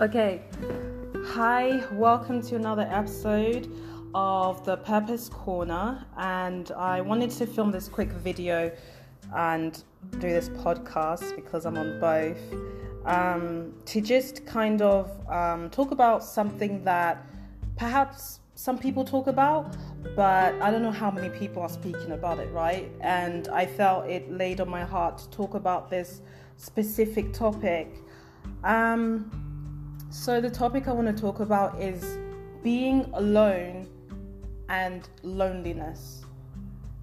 Okay. Hi, welcome to another episode of the Purpose Corner. And I wanted to film this quick video and do this podcast because I'm on both um, to just kind of um, talk about something that perhaps some people talk about, but I don't know how many people are speaking about it, right? And I felt it laid on my heart to talk about this specific topic. Um, so, the topic I want to talk about is being alone and loneliness.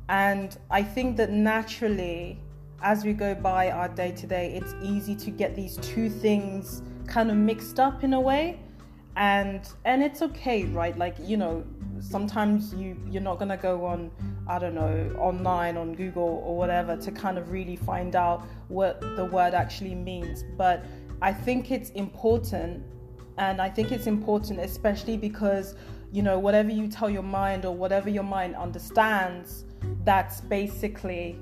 And I think that naturally, as we go by our day to day, it's easy to get these two things kind of mixed up in a way. And and it's okay, right? Like, you know, sometimes you you're not going to go on I don't know, online on Google or whatever to kind of really find out what the word actually means. But I think it's important and I think it's important, especially because, you know, whatever you tell your mind or whatever your mind understands, that's basically,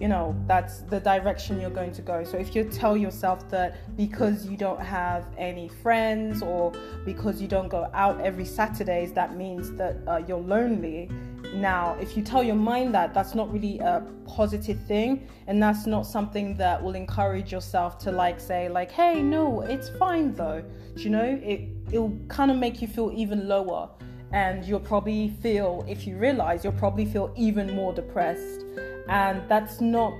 you know, that's the direction you're going to go. So if you tell yourself that because you don't have any friends or because you don't go out every Saturdays, that means that uh, you're lonely now, if you tell your mind that, that's not really a positive thing, and that's not something that will encourage yourself to like say like, "Hey, no, it's fine though." Do you know? It it'll kind of make you feel even lower, and you'll probably feel, if you realize, you'll probably feel even more depressed, and that's not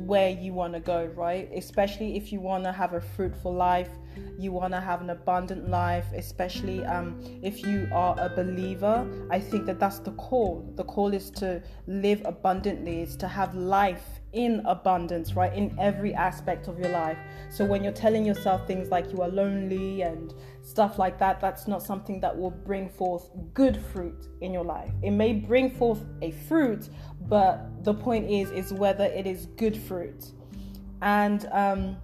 where you want to go, right? Especially if you want to have a fruitful life, you want to have an abundant life, especially um, if you are a believer. I think that that's the call. The call is to live abundantly, is to have life in abundance, right? In every aspect of your life. So when you're telling yourself things like you are lonely and stuff like that, that's not something that will bring forth good fruit in your life. It may bring forth a fruit, but the point is is whether it is good fruit. And um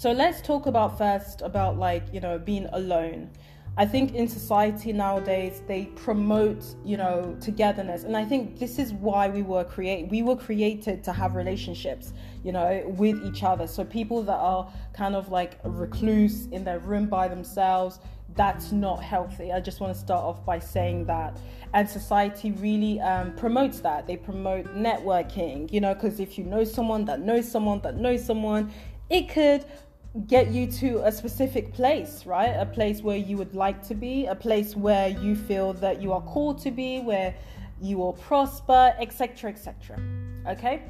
so let's talk about first about like, you know, being alone. I think in society nowadays they promote, you know, togetherness. And I think this is why we were created. We were created to have relationships, you know, with each other. So people that are kind of like recluse in their room by themselves, that's not healthy. I just want to start off by saying that. And society really um, promotes that. They promote networking, you know, because if you know someone that knows someone that knows someone, it could get you to a specific place, right? A place where you would like to be, a place where you feel that you are called to be, where you will prosper, etc., etc. Okay?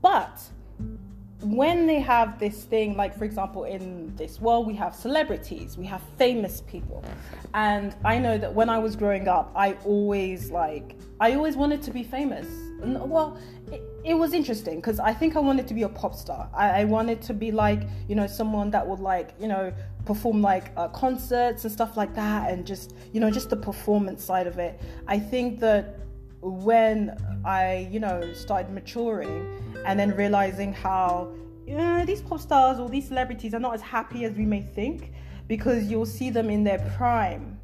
But when they have this thing, like for example, in this world, we have celebrities, we have famous people. And I know that when I was growing up, I always like, I always wanted to be famous. Well, it, it was interesting because I think I wanted to be a pop star. I, I, wanted to be like, you know, someone that would like, you know, perform like uh, concerts and stuff like that, and just, you know, just the performance side of it. I think that when I, you know, started maturing and then realizing how these pop stars or these celebrities are not as happy as we may think because you'll see them in their prime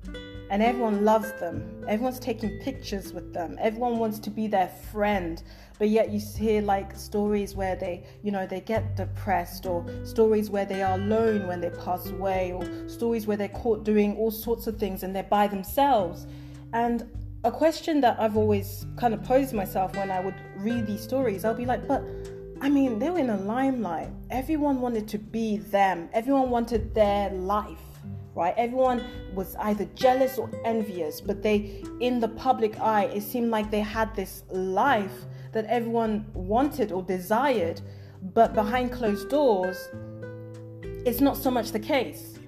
and everyone loves them. Everyone's taking pictures with them. Everyone wants to be their friend. But yet you hear like stories where they, you know, they get depressed or stories where they are alone when they pass away or stories where they're caught doing all sorts of things and they're by themselves. And a question that I've always kind of posed myself when I would read these stories, I'll be like, but I mean, they were in a limelight. Everyone wanted to be them, everyone wanted their life, right? Everyone was either jealous or envious, but they, in the public eye, it seemed like they had this life that everyone wanted or desired, but behind closed doors, it's not so much the case.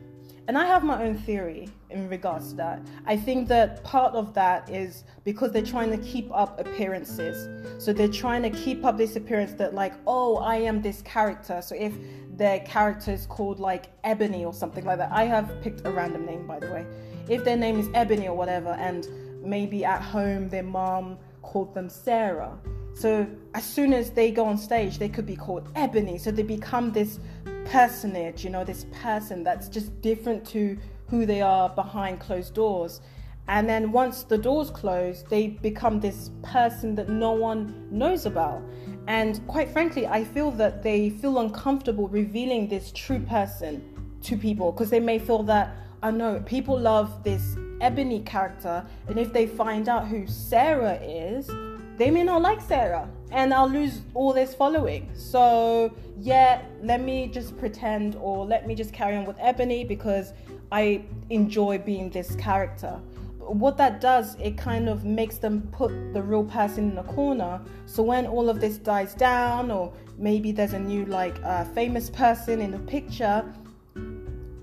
And I have my own theory in regards to that. I think that part of that is because they're trying to keep up appearances. So they're trying to keep up this appearance that, like, oh, I am this character. So if their character is called like Ebony or something like that, I have picked a random name, by the way. If their name is Ebony or whatever, and maybe at home their mom called them Sarah. So as soon as they go on stage, they could be called Ebony. So they become this personage, you know, this person that's just different to who they are behind closed doors. And then once the doors close, they become this person that no one knows about. And quite frankly, I feel that they feel uncomfortable revealing this true person to people because they may feel that I know people love this Ebony character, and if they find out who Sarah is, they may not like Sarah, and I'll lose all this following. So, yeah, let me just pretend or let me just carry on with Ebony because I enjoy being this character. What that does, it kind of makes them put the real person in the corner. So when all of this dies down, or maybe there's a new like uh, famous person in the picture,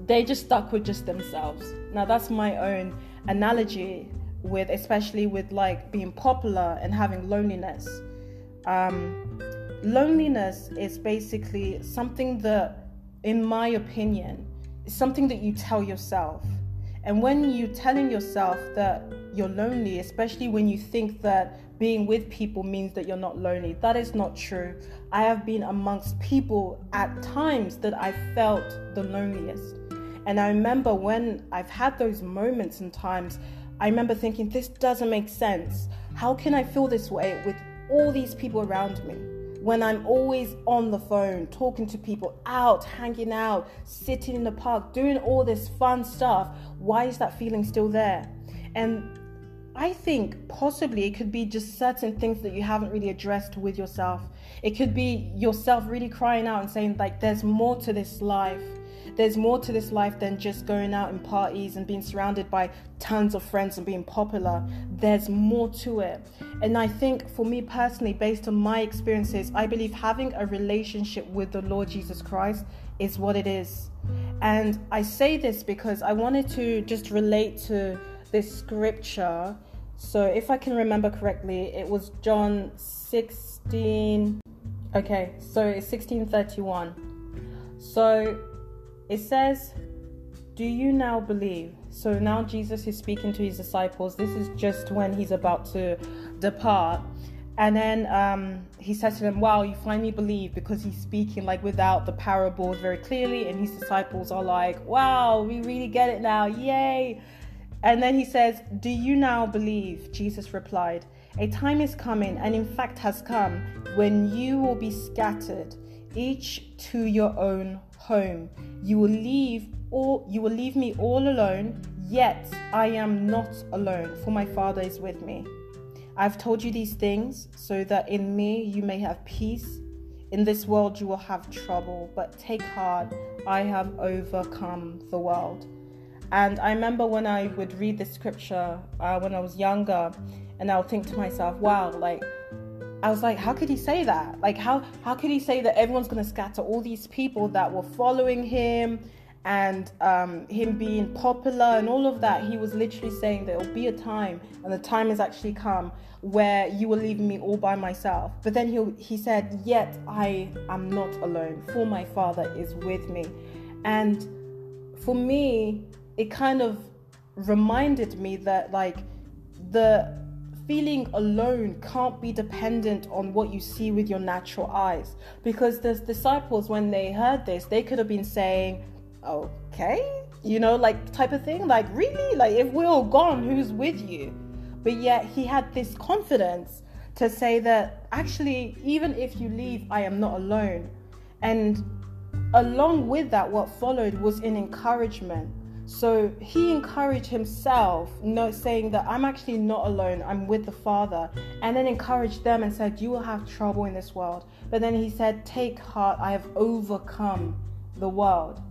they just stuck with just themselves. Now that's my own analogy with, especially with like being popular and having loneliness. Um, loneliness is basically something that, in my opinion, is something that you tell yourself. And when you're telling yourself that you're lonely, especially when you think that being with people means that you're not lonely, that is not true. I have been amongst people at times that I felt the loneliest. And I remember when I've had those moments and times, I remember thinking, this doesn't make sense. How can I feel this way with all these people around me? When I'm always on the phone, talking to people, out, hanging out, sitting in the park, doing all this fun stuff, why is that feeling still there? And I think possibly it could be just certain things that you haven't really addressed with yourself. It could be yourself really crying out and saying, like, there's more to this life there's more to this life than just going out in parties and being surrounded by tons of friends and being popular. There's more to it. And I think for me personally, based on my experiences, I believe having a relationship with the Lord Jesus Christ is what it is. And I say this because I wanted to just relate to this scripture. So if I can remember correctly, it was John 16. Okay, so it's 1631. So it says, Do you now believe? So now Jesus is speaking to his disciples. This is just when he's about to depart. And then um, he says to them, Wow, you finally believe because he's speaking like without the parables very clearly. And his disciples are like, Wow, we really get it now. Yay. And then he says, Do you now believe? Jesus replied, A time is coming, and in fact has come, when you will be scattered, each to your own home. You will leave all you will leave me all alone, yet I am not alone, for my Father is with me. I've told you these things so that in me you may have peace. In this world you will have trouble, but take heart, I have overcome the world. And I remember when I would read this scripture uh, when I was younger, and I would think to myself, wow, like I was like, how could he say that? Like, how how could he say that everyone's to scatter all these people that were following him and um, him being popular and all of that? He was literally saying there will be a time, and the time has actually come where you will leave me all by myself. But then he he said, yet I am not alone, for my Father is with me. And for me, it kind of reminded me that like the feeling alone can't be dependent on what you see with your natural eyes. Because the disciples, when they heard this, they could have been saying, okay, you know, like type of thing. Like, really? Like, if we're all gone, who's with you? But yet he had this confidence to say that actually, even if you leave, I am not alone. And along with that, what followed was an encouragement so he encouraged himself, saying that I'm actually not alone, I'm with the Father, and then encouraged them and said, You will have trouble in this world. But then he said, Take heart, I have overcome the world.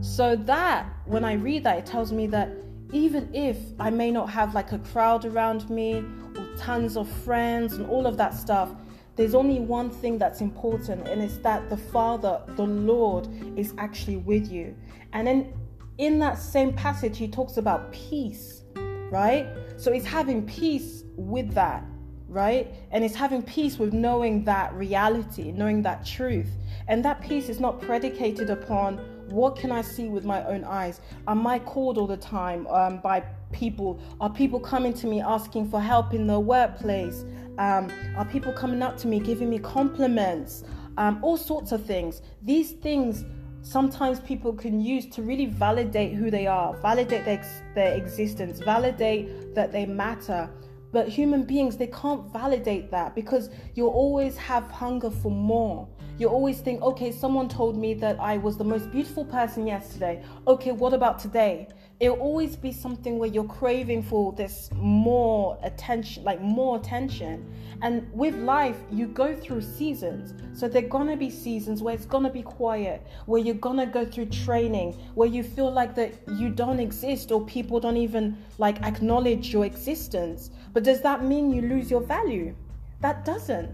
So that, when I read that, it tells me that even if I may not have like a crowd around me or tons of friends and all of that stuff, there's only one thing that's important, and it's that the Father, the Lord, is actually with you. And then in that same passage, he talks about peace, right? So he's having peace with that, right? And he's having peace with knowing that reality, knowing that truth. And that peace is not predicated upon what can I see with my own eyes? Am I called all the time um, by people? Are people coming to me asking for help in the workplace? Um, are people coming up to me giving me compliments? Um, all sorts of things. These things sometimes people can use to really validate who they are, validate their, their existence, validate that they matter. But human beings, they can't validate that because you'll always have hunger for more. You always think, okay, someone told me that I was the most beautiful person yesterday. Okay, what about today? It'll always be something where you're craving for this more attention, like more attention. And with life, you go through seasons. So there are gonna be seasons where it's gonna be quiet, where you're gonna go through training, where you feel like that you don't exist or people don't even like acknowledge your existence. But does that mean you lose your value? That doesn't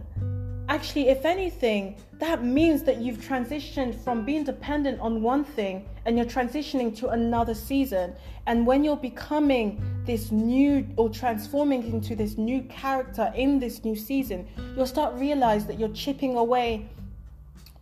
actually, if anything, that means that you've transitioned from being dependent on one thing and you're transitioning to another season. And when you're becoming this new or transforming into this new character in this new season, you'll start realize that you're chipping away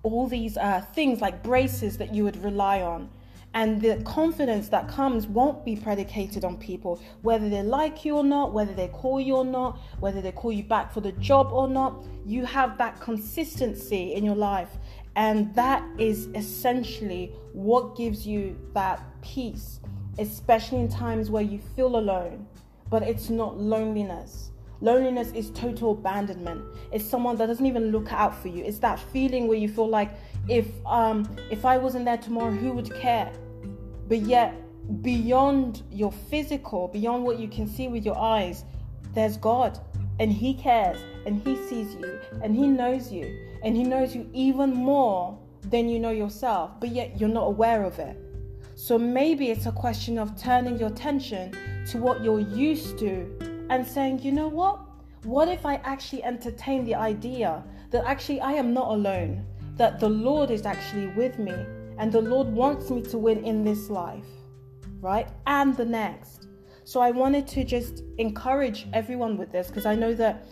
all these uh, things like braces that you would rely on and the confidence that comes won't be predicated on people, whether they like you or not, whether they call you or not, whether they call you back for the job or not. You have that consistency in your life. And that is essentially what gives you that peace, especially in times where you feel alone. But it's not loneliness. Loneliness is total abandonment. It's someone that doesn't even look out for you. It's that feeling where you feel like if um if I wasn't there tomorrow, who would care? But yet beyond your physical, beyond what you can see with your eyes, there's God and he cares and he sees you and he knows you and he knows you even more than you know yourself, but yet you're not aware of it. So maybe it's a question of turning your attention to what you're used to and saying, you know what? What if I actually entertain the idea that actually I am not alone, that the Lord is actually with me, and the Lord wants me to win in this life, right? And the next. So I wanted to just encourage everyone with this because I know that,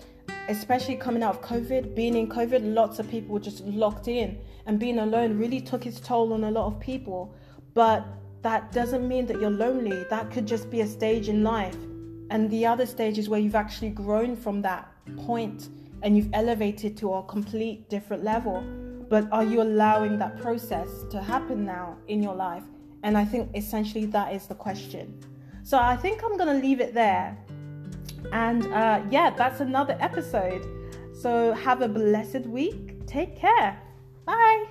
especially coming out of COVID, being in COVID, lots of people were just locked in, and being alone really took its toll on a lot of people. But that doesn't mean that you're lonely. That could just be a stage in life. And the other stage is where you've actually grown from that point and you've elevated to a complete different level. But are you allowing that process to happen now in your life? And I think essentially that is the question. So I think I'm going to leave it there. And uh, yeah, that's another episode. So have a blessed week. Take care. Bye.